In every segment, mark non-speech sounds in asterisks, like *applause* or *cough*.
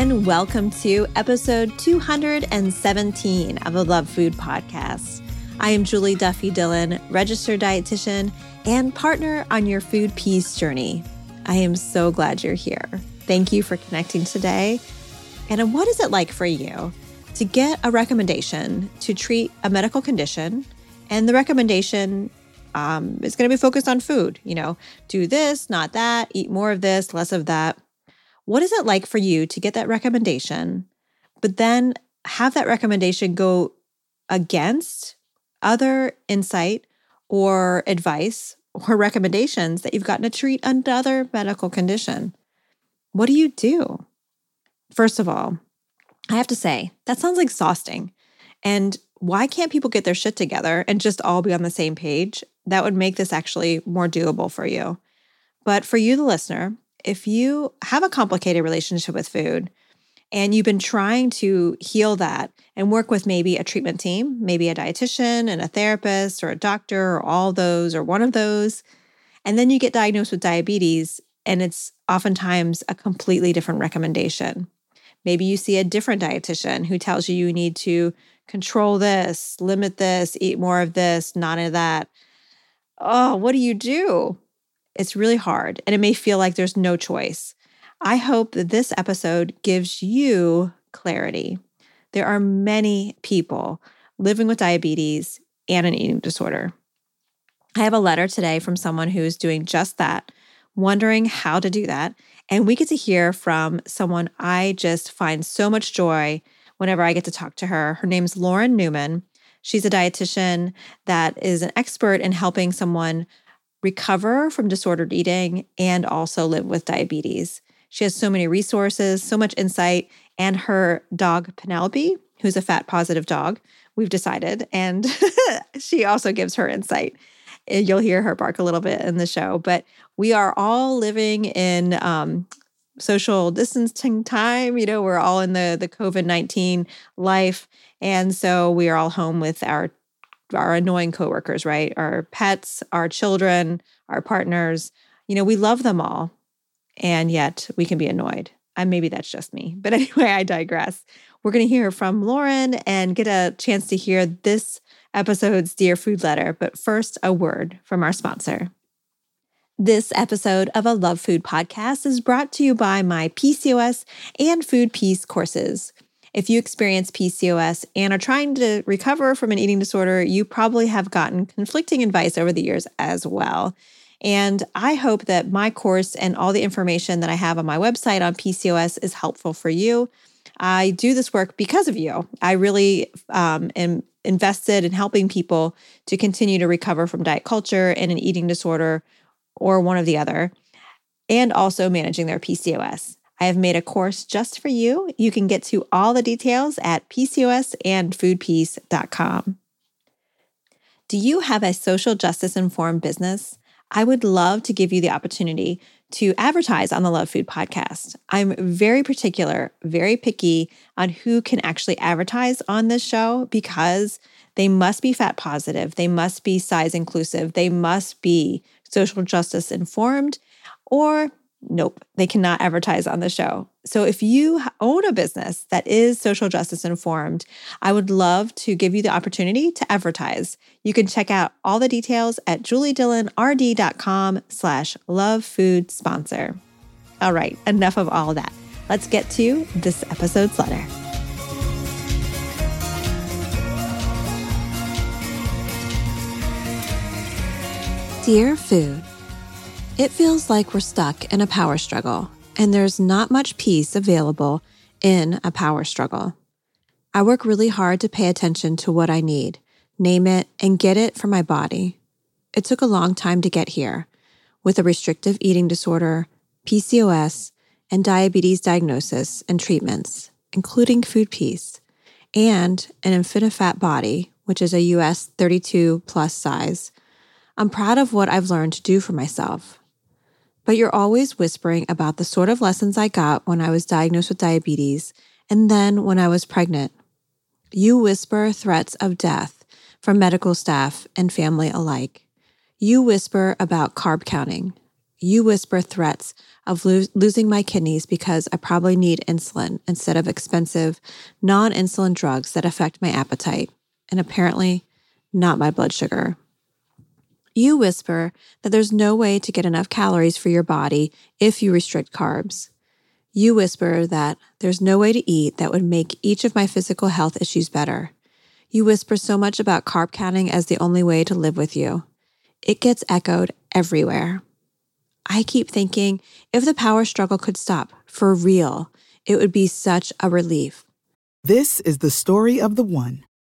And welcome to episode 217 of the Love Food Podcast. I am Julie Duffy Dillon, registered dietitian and partner on your food peace journey. I am so glad you're here. Thank you for connecting today. And what is it like for you to get a recommendation to treat a medical condition? And the recommendation um, is going to be focused on food. You know, do this, not that, eat more of this, less of that. What is it like for you to get that recommendation, but then have that recommendation go against other insight or advice or *laughs* recommendations that you've gotten to treat another medical condition? What do you do? First of all, I have to say, that sounds exhausting. And why can't people get their shit together and just all be on the same page? That would make this actually more doable for you. But for you, the listener, if you have a complicated relationship with food and you've been trying to heal that and work with maybe a treatment team, maybe a dietitian and a therapist or a doctor or all those or one of those, and then you get diagnosed with diabetes and it's oftentimes a completely different recommendation. Maybe you see a different dietitian who tells you you need to control this, limit this, eat more of this, none of that. Oh, what do you do? It's really hard and it may feel like there's no choice. I hope that this episode gives you clarity. There are many people living with diabetes and an eating disorder. I have a letter today from someone who's doing just that, wondering how to do that. And we get to hear from someone I just find so much joy whenever I get to talk to her. Her name's Lauren Newman. She's a dietitian that is an expert in helping someone recover from disordered eating and also live with diabetes. She has so many resources, so much insight, and her dog, Penelope, who's a fat positive dog, we've decided, and *laughs* she also gives her insight. You'll hear her bark a little bit in the show, but we are all living in um, social distancing time. You know, we're all in the the COVID nineteen life, and so we are all home with our our annoying coworkers, right? Our pets, our children, our partners. You know, we love them all. And yet we can be annoyed. And maybe that's just me. But *laughs* anyway, I digress. We're going to hear from Lauren and get a chance to hear this episode's Dear Food Letter. But first, a word from our sponsor. This episode of a Love Food podcast is brought to you by my PCOS and Food Peace courses. If you experience PCOS and are trying to recover from an eating disorder, you probably have gotten conflicting advice over the years as well. And I hope that my course and all the information that I have on my website on PCOS is helpful for you. I do this work because of you. I really um, am invested in helping people to continue to recover from diet culture and an eating disorder or one of the other, and also managing their PCOS. I have made a course just for you. You can get to all the details at PCOSandFoodPeace.com. Do you have a social justice informed business? I would love to give you the opportunity to advertise on the Love Food podcast. I'm very particular, very picky on who can actually advertise on this show because they must be fat positive, they must be size inclusive, they must be social justice informed, or nope, they cannot advertise on the show. So if you own a business that is social justice informed, I would love to give you the opportunity to advertise. You can check out all the details at juliedillonrd.com slash love food sponsor. All right, enough of all that. Let's get to this episode's letter. Dear Food, It feels like we're stuck in a power struggle, and there's not much peace available in a power struggle. I work really hard to pay attention to what I need, name it, and get it for my body. It took a long time to get here with a restrictive eating disorder, PCOS, and diabetes diagnosis and treatments, including food peace, and an infinifat body, which is a US 32 plus size. I'm proud of what I've learned to do for myself. But you're always whispering about the sort of lessons I got when I was diagnosed with diabetes and then when I was pregnant. You whisper threats of death from medical staff and family alike. You whisper about carb counting. You whisper threats of lo- losing my kidneys because I probably need insulin instead of expensive non insulin drugs that affect my appetite and apparently not my blood sugar. You whisper that there's no way to get enough calories for your body if you restrict carbs. You whisper that there's no way to eat that would make each of my physical health issues better. You whisper so much about carb counting as the only way to live with you. It gets echoed everywhere. I keep thinking if the power struggle could stop for real, it would be such a relief. This is the story of the one.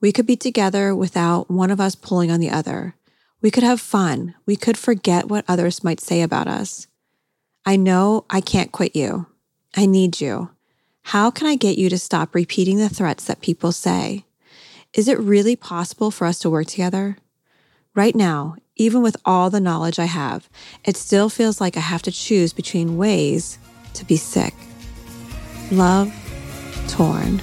We could be together without one of us pulling on the other. We could have fun. We could forget what others might say about us. I know I can't quit you. I need you. How can I get you to stop repeating the threats that people say? Is it really possible for us to work together? Right now, even with all the knowledge I have, it still feels like I have to choose between ways to be sick. Love, torn.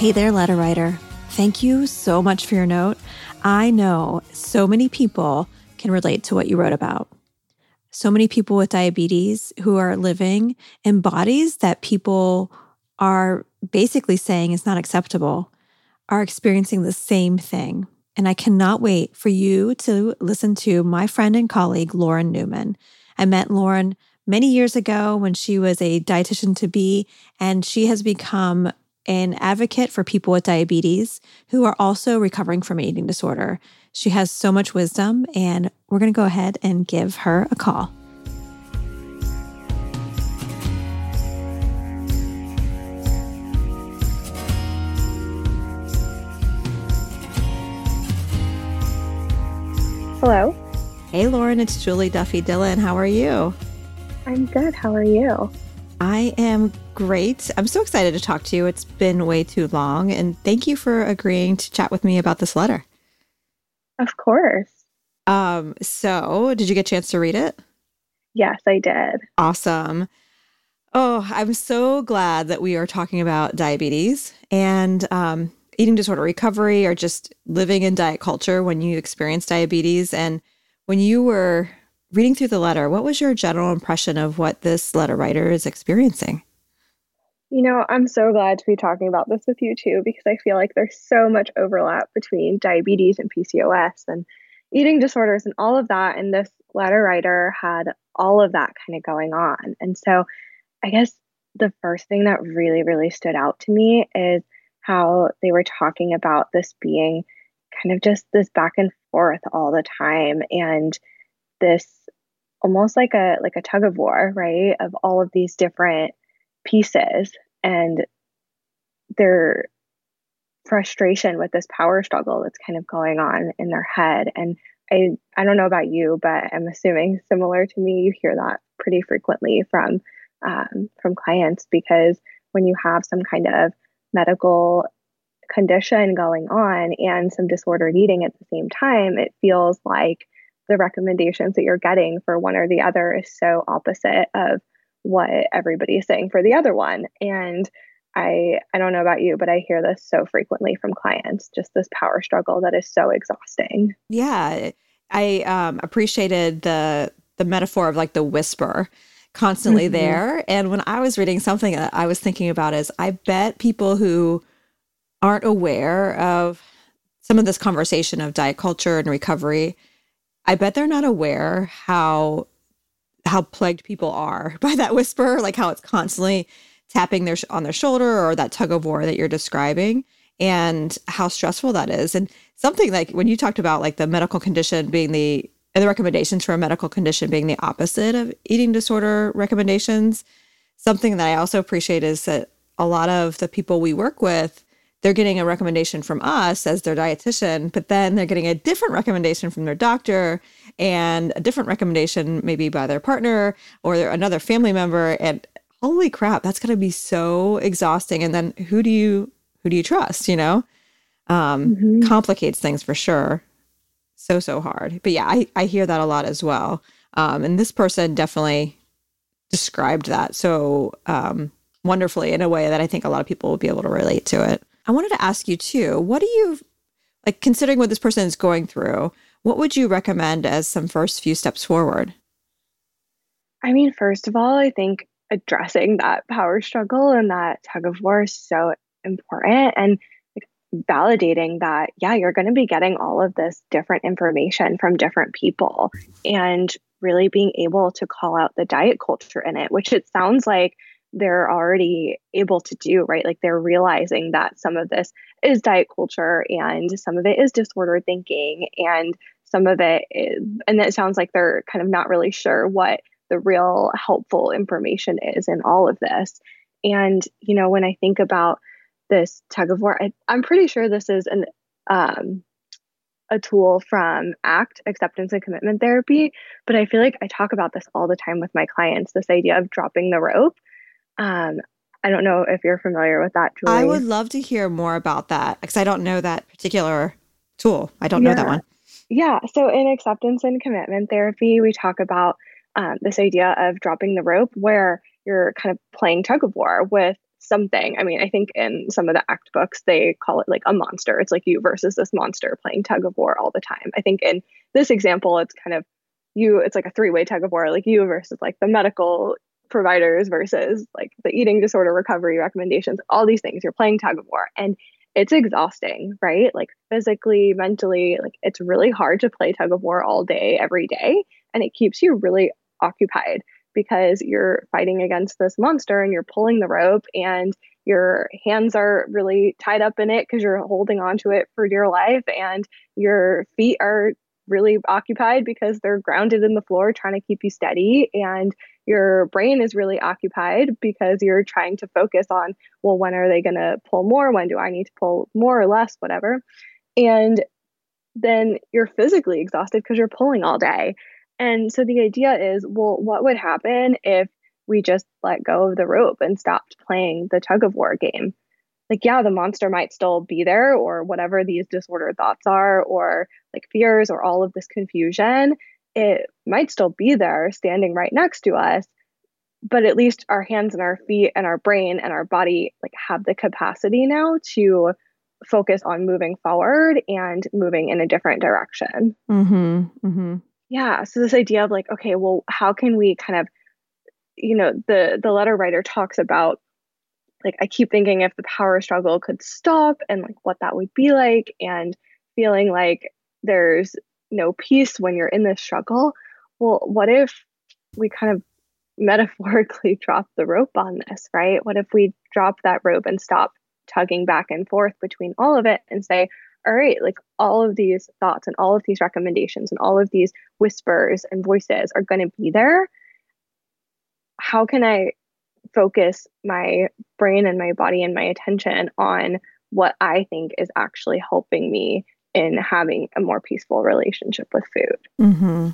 Hey there, letter writer. Thank you so much for your note. I know so many people can relate to what you wrote about. So many people with diabetes who are living in bodies that people are basically saying is not acceptable are experiencing the same thing. And I cannot wait for you to listen to my friend and colleague, Lauren Newman. I met Lauren many years ago when she was a dietitian to be, and she has become an advocate for people with diabetes who are also recovering from an eating disorder. She has so much wisdom, and we're going to go ahead and give her a call. Hello. Hey, Lauren, it's Julie Duffy Dillon. How are you? I'm good. How are you? I am great. I'm so excited to talk to you. It's been way too long. And thank you for agreeing to chat with me about this letter. Of course. Um, so did you get a chance to read it? Yes, I did. Awesome. Oh, I'm so glad that we are talking about diabetes and um, eating disorder recovery or just living in diet culture when you experience diabetes. And when you were reading through the letter, what was your general impression of what this letter writer is experiencing? You know, I'm so glad to be talking about this with you too, because I feel like there's so much overlap between diabetes and PCOS and eating disorders and all of that. And this letter writer had all of that kind of going on. And so I guess the first thing that really, really stood out to me is how they were talking about this being kind of just this back and forth all the time and this almost like a like a tug of war right of all of these different pieces. And their frustration with this power struggle that's kind of going on in their head. And i i don't know about you but i'm assuming similar to me you hear that pretty frequently from um, from clients because when you have some kind of medical condition going on and some disordered eating at the same time, it feels like the recommendations that you're getting for one or the other is so opposite of what everybody is saying for the other one. And I I don't know about you, but I hear this so frequently from clients, just this power struggle that is so exhausting. Yeah. I um, appreciated the the metaphor of like the whisper constantly mm-hmm. there. And when I was reading something that I was thinking about is I bet people who aren't aware of some of this conversation of diet culture and recovery, I bet they're not aware how how plagued people are *laughs* by that whisper, like how it's constantly tapping their on their shoulder or that tug of war that you're describing and how stressful that is. And something like when you talked about like the medical condition being the and the recommendations for a medical condition being the opposite of eating disorder recommendations, something that I also appreciate is that a lot of the people we work with they're getting a recommendation from us as their dietitian, but then they're getting a different recommendation from their doctor and a different recommendation maybe by their partner or their, another family member. And holy crap, that's going to be so exhausting. And then who do you who do you trust? You know, um, mm-hmm. complicates things for sure. So so hard. But yeah, I I hear that a lot as well. Um, and this person definitely described that so um, wonderfully in a way that I think a lot of people will be able to relate to it. I wanted to ask you too, what do you like considering what this person is going through? What would you recommend as some first few steps forward? I mean, first of all, I think addressing that power struggle and that tug of war is so important and like, validating that yeah, you're going to be getting all of this different information from different people and really being able to call out the diet culture in it, which it sounds like they're already able to do, right? Like they're realizing that some of this is diet culture and some of it is disordered thinking and some of it is, and it sounds like they're kind of not really sure what the real helpful information is in all of this. And, you know, when I think about this tug of war, I, am pretty sure this is an, um, a tool from ACT, acceptance and commitment therapy. But I feel like I talk about this all the time with my clients this idea of dropping the rope. Um, I don't know if you're familiar with that, tool. I would love to hear more about that because I don't know that particular tool. I don't yeah. know that one. Yeah. So in acceptance and commitment therapy, we talk about um, this idea of dropping the rope where you're kind of playing tug of war with something. I mean, I think in some of the ACT books, they call it like a monster. It's like you versus this monster playing tug of war all the time. I think in this example, it's kind of you, it's like a three way tug of war, like you versus like the medical providers versus like the eating disorder recovery recommendations, all these things. You're playing tug of war and it's exhausting, right? Like physically, mentally, like it's really hard to play tug of war all day, every day. And it keeps you really occupied because you're fighting against this monster and you're pulling the rope and your hands are really tied up in it because you're holding onto it for dear life and your feet are really occupied because they're grounded in the floor trying to keep you steady and your brain is really occupied because you're trying to focus on well when are they going to pull more? When do i need to pull more or less whatever. And then you're physically exhausted because you're pulling all day. And so the idea is well what would happen if we just let go of the rope and stopped playing the tug of war game? Like yeah the monster might still be there or whatever these disordered thoughts are or like fears or all of this confusion it might still be there standing right next to us but at least our hands and our feet and our brain and our body like have the capacity now to focus on moving forward and moving in a different direction mm-hmm, mm-hmm. yeah so this idea of like okay well how can we kind of you know the the letter writer talks about like I keep thinking if the power struggle could stop and like what that would be like and feeling like there's no peace when you're in this struggle. Well, what if we kind of metaphorically *laughs* drop the rope on this, right? What if we drop that rope and stop tugging back and forth between all of it and say, all right, like all of these thoughts and all of these recommendations and all of these whispers and voices are going to be there. How can I focus my brain and my body and my attention on what I think is actually helping me in having a more peaceful relationship with food? Mm-hmm.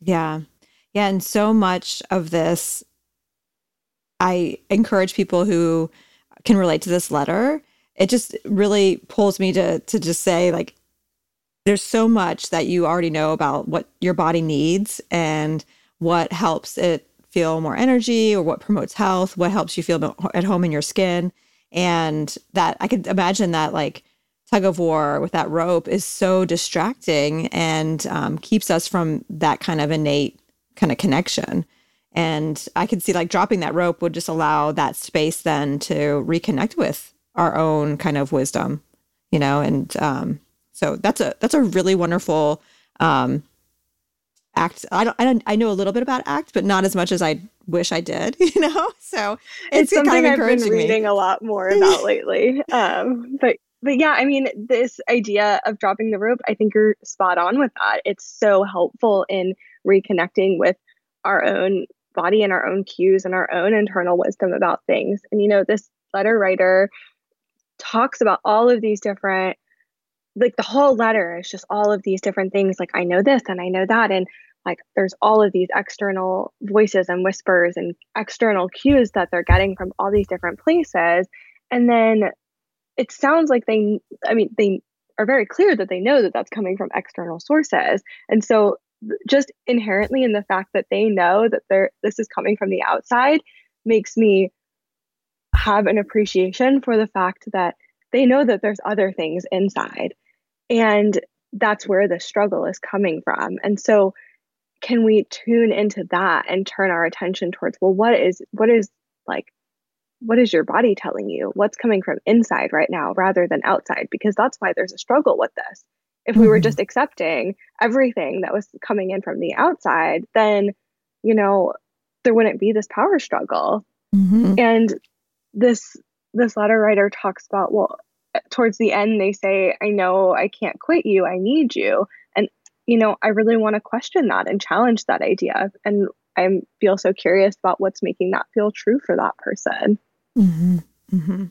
Yeah. Yeah. And so much of this, I encourage people who can relate to this letter. It just really pulls me to to just say like there's so much that you already know about what your body needs and what helps it feel more energy or what promotes health, what helps you feel at home in your skin. And that I could imagine that like tug of war with that rope is so distracting and um, keeps us from that kind of innate kind of connection. And I could see like dropping that rope would just allow that space then to reconnect with our own kind of wisdom, you know. And um, so that's a that's a really wonderful um, act. I don't, I don't I know a little bit about act, but not as much as I wish I did, *laughs* you know. So it's, it's something kind of I've been reading me. a lot more *laughs* about lately. Um, but but yeah, I mean, this idea of dropping the rope, I think you're spot on with that. It's so helpful in reconnecting with our own body and our own cues and our own internal wisdom about things. And, you know, this letter writer talks about all of these different, like the whole letter is just all of these different things. Like, I know this and I know that. And like, there's all of these external voices and whispers and external cues that they're getting from all these different places. And then it sounds like they, I mean, they are very clear that they know that that's coming from external sources. And so just inherently in the fact that they know that they're this is coming from the outside makes me have an appreciation for the fact that they know that there's other things inside and that's where the struggle is coming from and so can we tune into that and turn our attention towards well what is what is like what is your body telling you what's coming from inside right now rather than outside because that's why there's a struggle with this if we were mm-hmm. just accepting everything that was coming in from the outside, then, you know, there wouldn't be this power struggle. Mm-hmm. And this this letter writer talks about, well, towards the end they say, I know I can't quit you, I need you. And, you know, I really want to question that and challenge that idea. And I feel so curious about what's making that feel true for that person. Mm-hmm. Mm-hmm.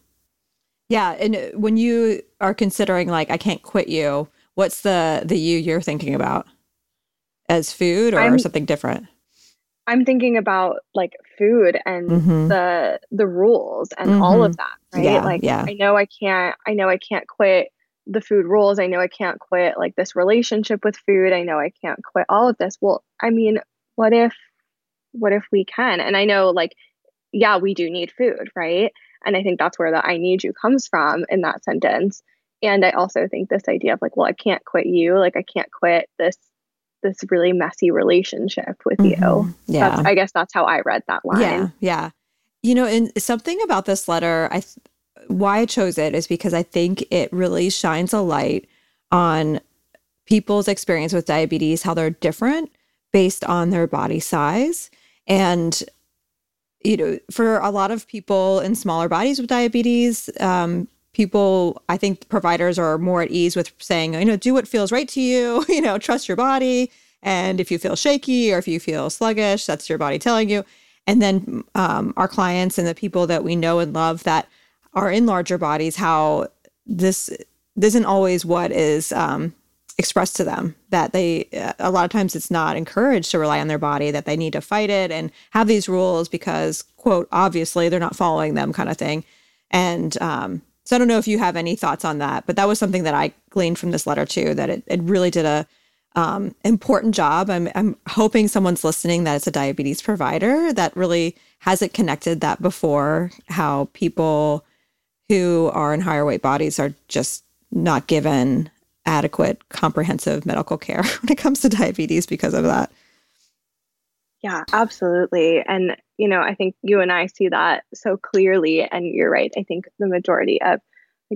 Yeah. And when you are considering, like, I can't quit you, what's the the you you're thinking about as food or I'm, something different i'm thinking about like food and mm-hmm. the the rules and mm-hmm. all of that right yeah, like yeah. i know i can't i know i can't quit the food rules i know i can't quit like this relationship with food i know i can't quit all of this well i mean what if what if we can and i know like yeah we do need food right? And i think that's where the i need you comes from in that sentence. And i also think this idea of like well i can't quit you like i can't quit this this really messy relationship with mm-hmm. you yeah. That's, i guess that's how i read that line. yeah yeah. You know and something about this letter i th- why i chose it is because i think it really shines a light on people's experience with diabetes how they're different based on their body size. And you know for a lot of people in smaller bodies with diabetes um, people i think providers are more at ease with saying you know do what feels right to you *laughs* you know trust your body. And if you feel shaky or if you feel sluggish that's your body telling you. And then um, our clients and the people that we know and love that are in larger bodies how this, isn't always what is um, expressed to them that they a lot of times it's not encouraged to rely on their body that they need to fight it and have these rules because quote obviously they're not following them kind of thing and um, so I don't know if you have any thoughts on that, but that was something that I gleaned from this letter too, that it, it really did a um, important job. I'm, I'm hoping someone's listening that it's a diabetes provider that really hasn't connected that before, how people who are in higher weight bodies are just not given adequate, comprehensive medical care *laughs* when it comes to diabetes because of that. Yeah, absolutely. And, you know, I think you and I see that so clearly. And you're right. I think the majority of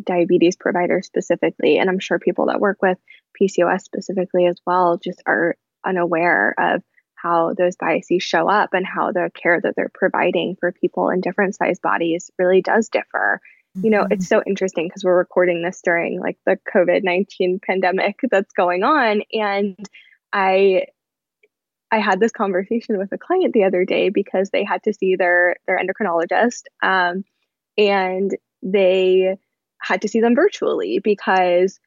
diabetes providers specifically, and I'm sure people that work with PCOS specifically as well, just are unaware of how those biases show up and how the care that they're providing for people in different size bodies really does differ. You know, it's so interesting because we're recording this during like the COVID 19 pandemic *laughs* that's going on. And I, I had this conversation with a client the other day because they had to see their their endocrinologist, um, and they had to see them virtually because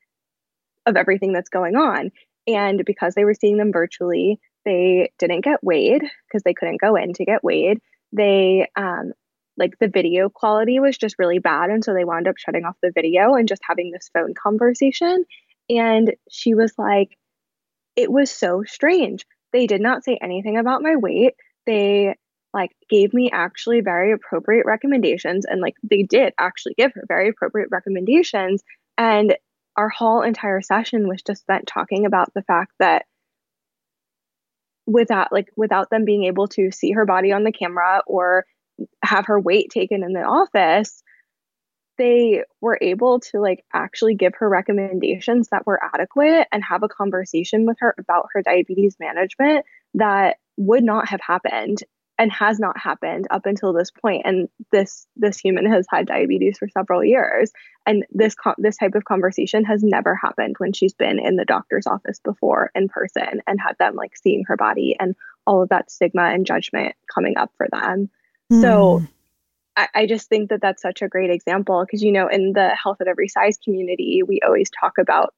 of everything that's going on. And because they were seeing them virtually, they didn't get weighed because they couldn't go in to get weighed. They um, like the video quality was just really bad, and so they wound up shutting off the video and just having this phone conversation. And she was like, "It was so strange. They did not say anything about my weight. They like gave me actually very appropriate recommendations and like they did actually give her very appropriate recommendations and our whole entire session was just spent talking about the fact that without like without them being able to see her body on the camera or have her weight taken in the office they were able to like actually give her recommendations that were adequate and have a conversation with her about her diabetes management that would not have happened and has not happened up until this point. And this this human has had diabetes for several years. And this this type of conversation has never happened when she's been in the doctor's office before in person and had them like seeing her body and all of that stigma and judgment coming up for them mm. so hmm. I, I just think that that's such a great example because you know in the health at every size community we always talk about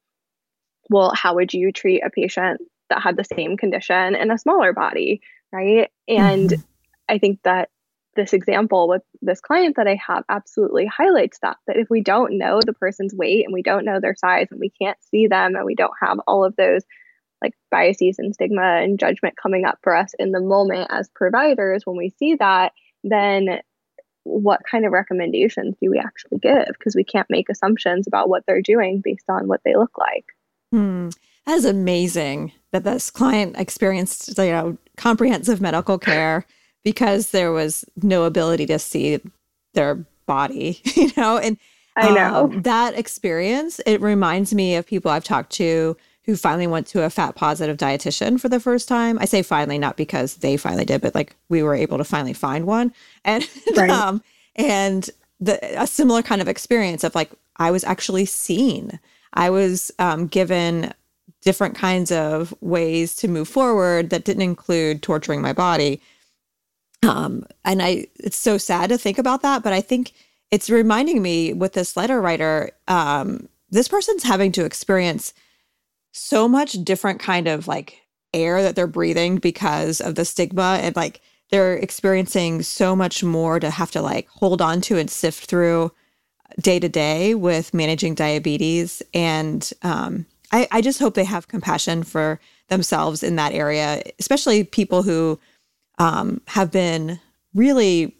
well how would you treat a patient that had the same condition in a smaller body right and mm-hmm. I think that this example with this client that I have absolutely highlights that that if we don't know the person's weight and we don't know their size and we can't see them and we don't have all of those like biases and stigma and judgment coming up for us in the moment as providers when we see that then what kind of recommendations do we actually give because we can't make assumptions about what they're doing based on what they look like hmm. that is amazing that this client experienced you know comprehensive medical care because there was no ability to see their body, *laughs* you know, and I know um, that experience. It reminds me of people I've talked to who finally went to a fat positive dietitian for the first time. I say finally, not because they finally did, but like we were able to finally find one, and *laughs* right. um, and the a similar kind of experience of like I was actually seen. I was um, given different kinds of ways to move forward that didn't include torturing my body um, and I, it's so sad to think about that, but I think it's reminding me with this letter writer, um, this person's having to experience so much different kind of like air that they're breathing because of the stigma and like they're experiencing so much more to have to like hold on to and sift through day to day with managing diabetes. And um, I, I just hope they have compassion for themselves in that area especially people who um, have been really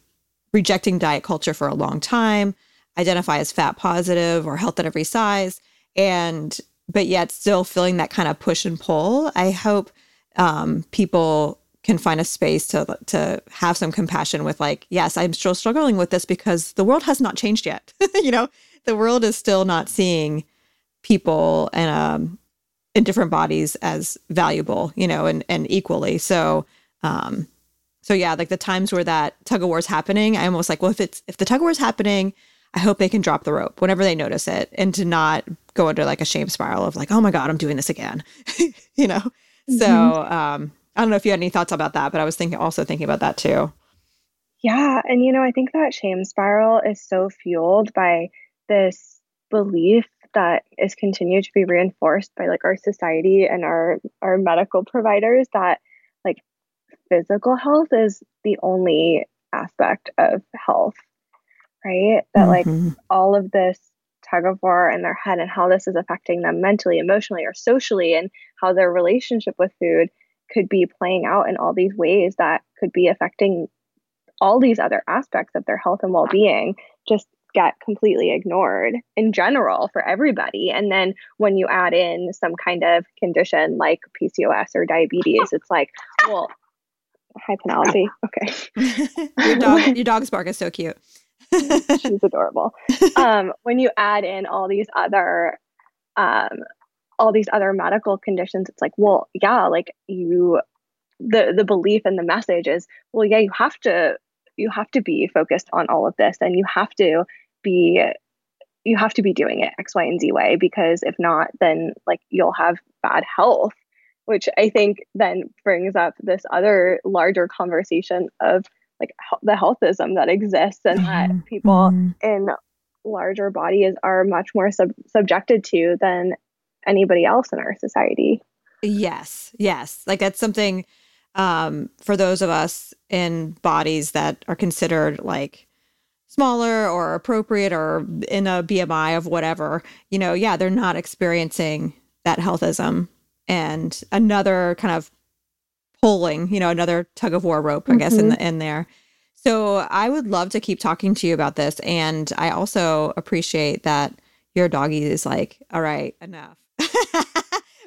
rejecting diet culture for a long time, identify as fat positive or health at every size, and but yet still feeling that kind of push and pull. I hope um, people can find a space to to have some compassion with like, yes, I'm still struggling with this because the world has not changed yet. *laughs* you know, the world is still not seeing people and um, in different bodies as valuable, you know, and and equally. So um, so yeah, like the times where that tug of war is happening, I almost like, well, if it's if the tug of war is happening, I hope they can drop the rope whenever they notice it and to not go into like a shame spiral of like, oh my God, I'm doing this again. *laughs* you know? Mm-hmm. So um I don't know if you had any thoughts about that, but I was thinking also thinking about that too. Yeah. And you know, I think that shame spiral is so fueled by this belief that is continued to be reinforced by like our society and our our medical providers that like physical health is the only aspect of health, right? That mm-hmm. like all of this tug of war in their head and how this is affecting them mentally, emotionally, or socially, and how their relationship with food could be playing out in all these ways that could be affecting all these other aspects of their health and well being just get completely ignored in general for everybody. And then when you add in some kind of condition like PCOS or diabetes, it's like, well, Hi, Penelope. Okay. *laughs* your dog, *laughs* your dog's bark is so cute. *laughs* She's adorable. *laughs* Um, when you add in all these other, um, all these other medical conditions, it's like, well, yeah, like you, the the belief and the message is, well, yeah, you have to, you have to be focused on all of this, and you have to be you have to be doing it X, Y, and Z way because if not, then like you'll have bad health, which I think then brings up this other larger conversation of like the healthism that exists and that mm-hmm. people mm-hmm. in larger bodies are much more sub- subjected to than anybody else in our society. Yes, yes. Like that's something um, for those of us in bodies that are considered like smaller or appropriate or in a BMI of whatever, you know, yeah, they're not experiencing that healthism and another kind of pulling, you know, another tug of war rope, I mm-hmm. guess, in the, in there. So I would love to keep talking to you about this. And I also appreciate that your doggy is like, all right, enough. *laughs*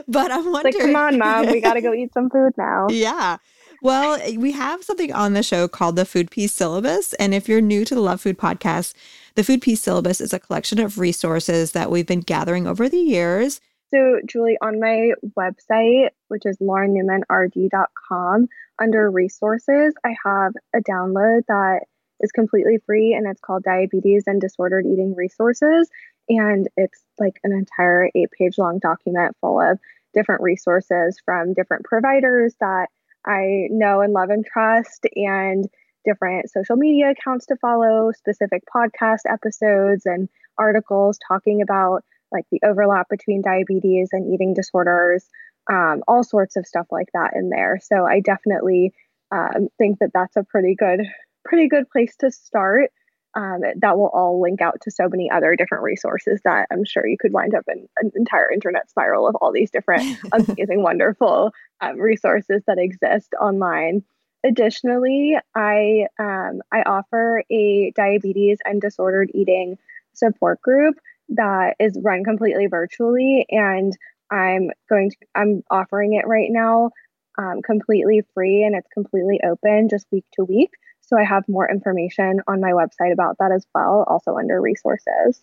but I'm wondering. Like, come on, mom, we got to go eat some food now. *laughs* Yeah. Well, we have something on the show called the Food Peace Syllabus. And if you're new to the Love Food podcast, the Food Peace Syllabus is a collection of resources that we've been gathering over the years. So, Julie, on my website, which is laurennewmanrd.com, under resources, I have a download that is completely free and it's called Diabetes and Disordered Eating Resources. And it's like an entire eight page long document full of different resources from different providers that I know and love and trust, and different social media accounts to follow, specific podcast episodes and articles talking about like the overlap between diabetes and eating disorders, um, all sorts of stuff like that in there. So I definitely um, think that that's a pretty good, pretty good place to start um, that will all link out to so many other different resources that I'm sure you could wind up in an entire internet spiral of all these different *laughs* amazing, wonderful um, resources that exist online. Additionally, I um, I offer a diabetes and disordered eating support group that is run completely virtually, and I'm going to I'm offering it right now um, completely free and it's completely open just week to week. So I have more information on my website about that as well, also under resources.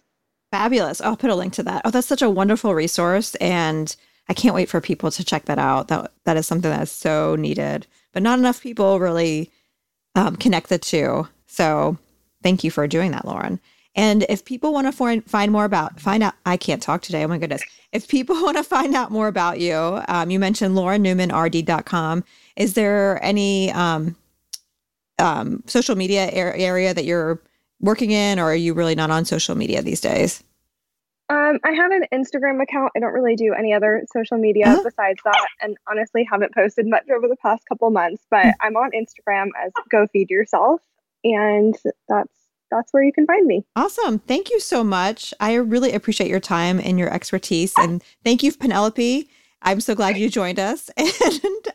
Fabulous. I'll put a link to that. Oh, that's such a wonderful resource. And I can't wait for people to check that out. That that is something that's so needed, but not enough people really um, connect the two. So thank you for doing that, Lauren. And if people want to find, find more about, find out, I can't talk today. Oh my goodness. If people *laughs* want to find out more about you, um, you mentioned laurennewmanrd.com. Is there any um, um, social media er- area that you're working in, or are you really not on social media these days? Um, I have an Instagram account. I don't really do any other social media uh-huh. besides that, and honestly, haven't posted much over the past couple months. But mm. I'm on Instagram as Go Feed Yourself, and that's that's where you can find me. Awesome. Thank you so much. I really appreciate your time and your expertise, and thank you, Penelope. I'm so glad you joined us, *laughs* and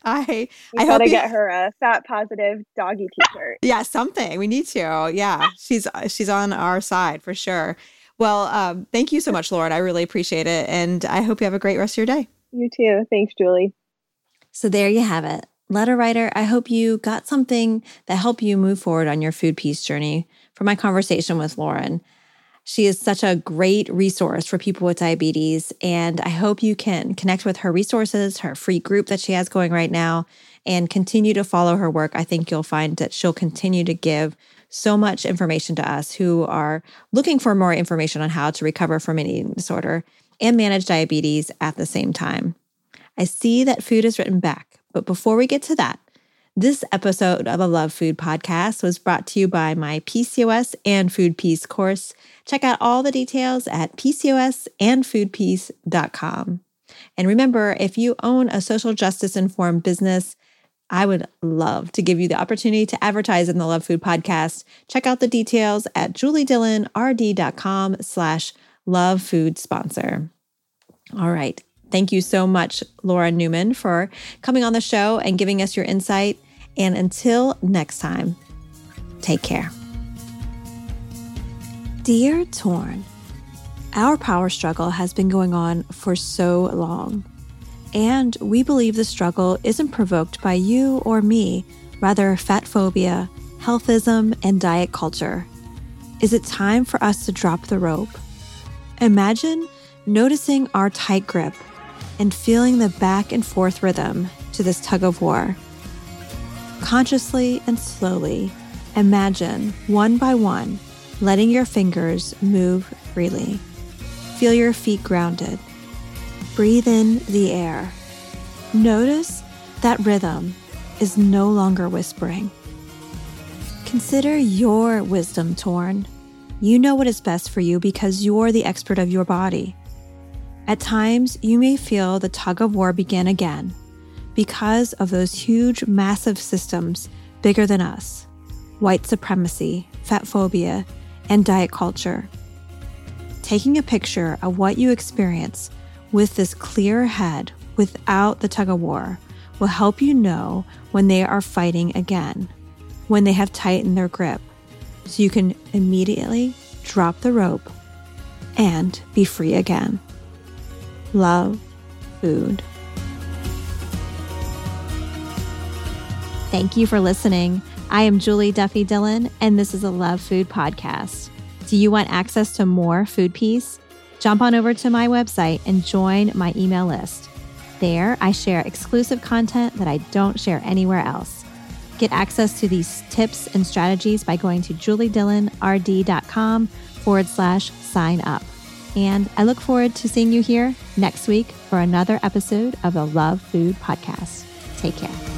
I we I hope to get her a fat positive doggy T-shirt. *laughs* yeah, something we need to. Yeah, she's she's on our side for sure. Well, um, thank you so much, Lauren. I really appreciate it, and I hope you have a great rest of your day. You too. Thanks, Julie. So there you have it, letter writer. I hope you got something that helped you move forward on your food peace journey from my conversation with Lauren. She is such a great resource for people with diabetes. And I hope you can connect with her resources, her free group that she has going right now, and continue to follow her work. I think you'll find that she'll continue to give so much information to us who are looking for more information on how to recover from an eating disorder and manage diabetes at the same time. I see that food is written back, but before we get to that, this episode of the Love Food podcast was brought to you by my PCOS and Food Peace course. Check out all the details at PCOSandFoodPeace.com. And remember, if you own a social justice informed business, I would love to give you the opportunity to advertise in the Love Food podcast. Check out the details at juliedillonrd.com slash love food sponsor. All right. Thank you so much, Laura Newman, for coming on the show and giving us your insight. And until next time, take care. Dear Torn, our power struggle has been going on for so long. And we believe the struggle isn't provoked by you or me, rather, fat phobia, healthism, and diet culture. Is it time for us to drop the rope? Imagine noticing our tight grip and feeling the back and forth rhythm to this tug of war. Consciously and slowly, imagine one by one letting your fingers move freely. Feel your feet grounded. Breathe in the air. Notice that rhythm is no longer whispering. Consider your wisdom torn. You know what is best for you because you're the expert of your body. At times, you may feel the tug of war begin again because of those huge, massive systems bigger than us white supremacy, fat phobia, and diet culture. Taking a picture of what you experience with this clear head without the tug of war will help you know when they are fighting again, when they have tightened their grip, so you can immediately drop the rope and be free again. Love food. Thank you for listening. I am Julie Duffy Dillon, and this is a Love Food podcast. Do you want access to more food peace? Jump on over to my website and join my email list. There, I share exclusive content that I don't share anywhere else. Get access to these tips and strategies by going to juliedillonrd.com forward slash sign up. And I look forward to seeing you here next week for another episode of the Love Food Podcast. Take care.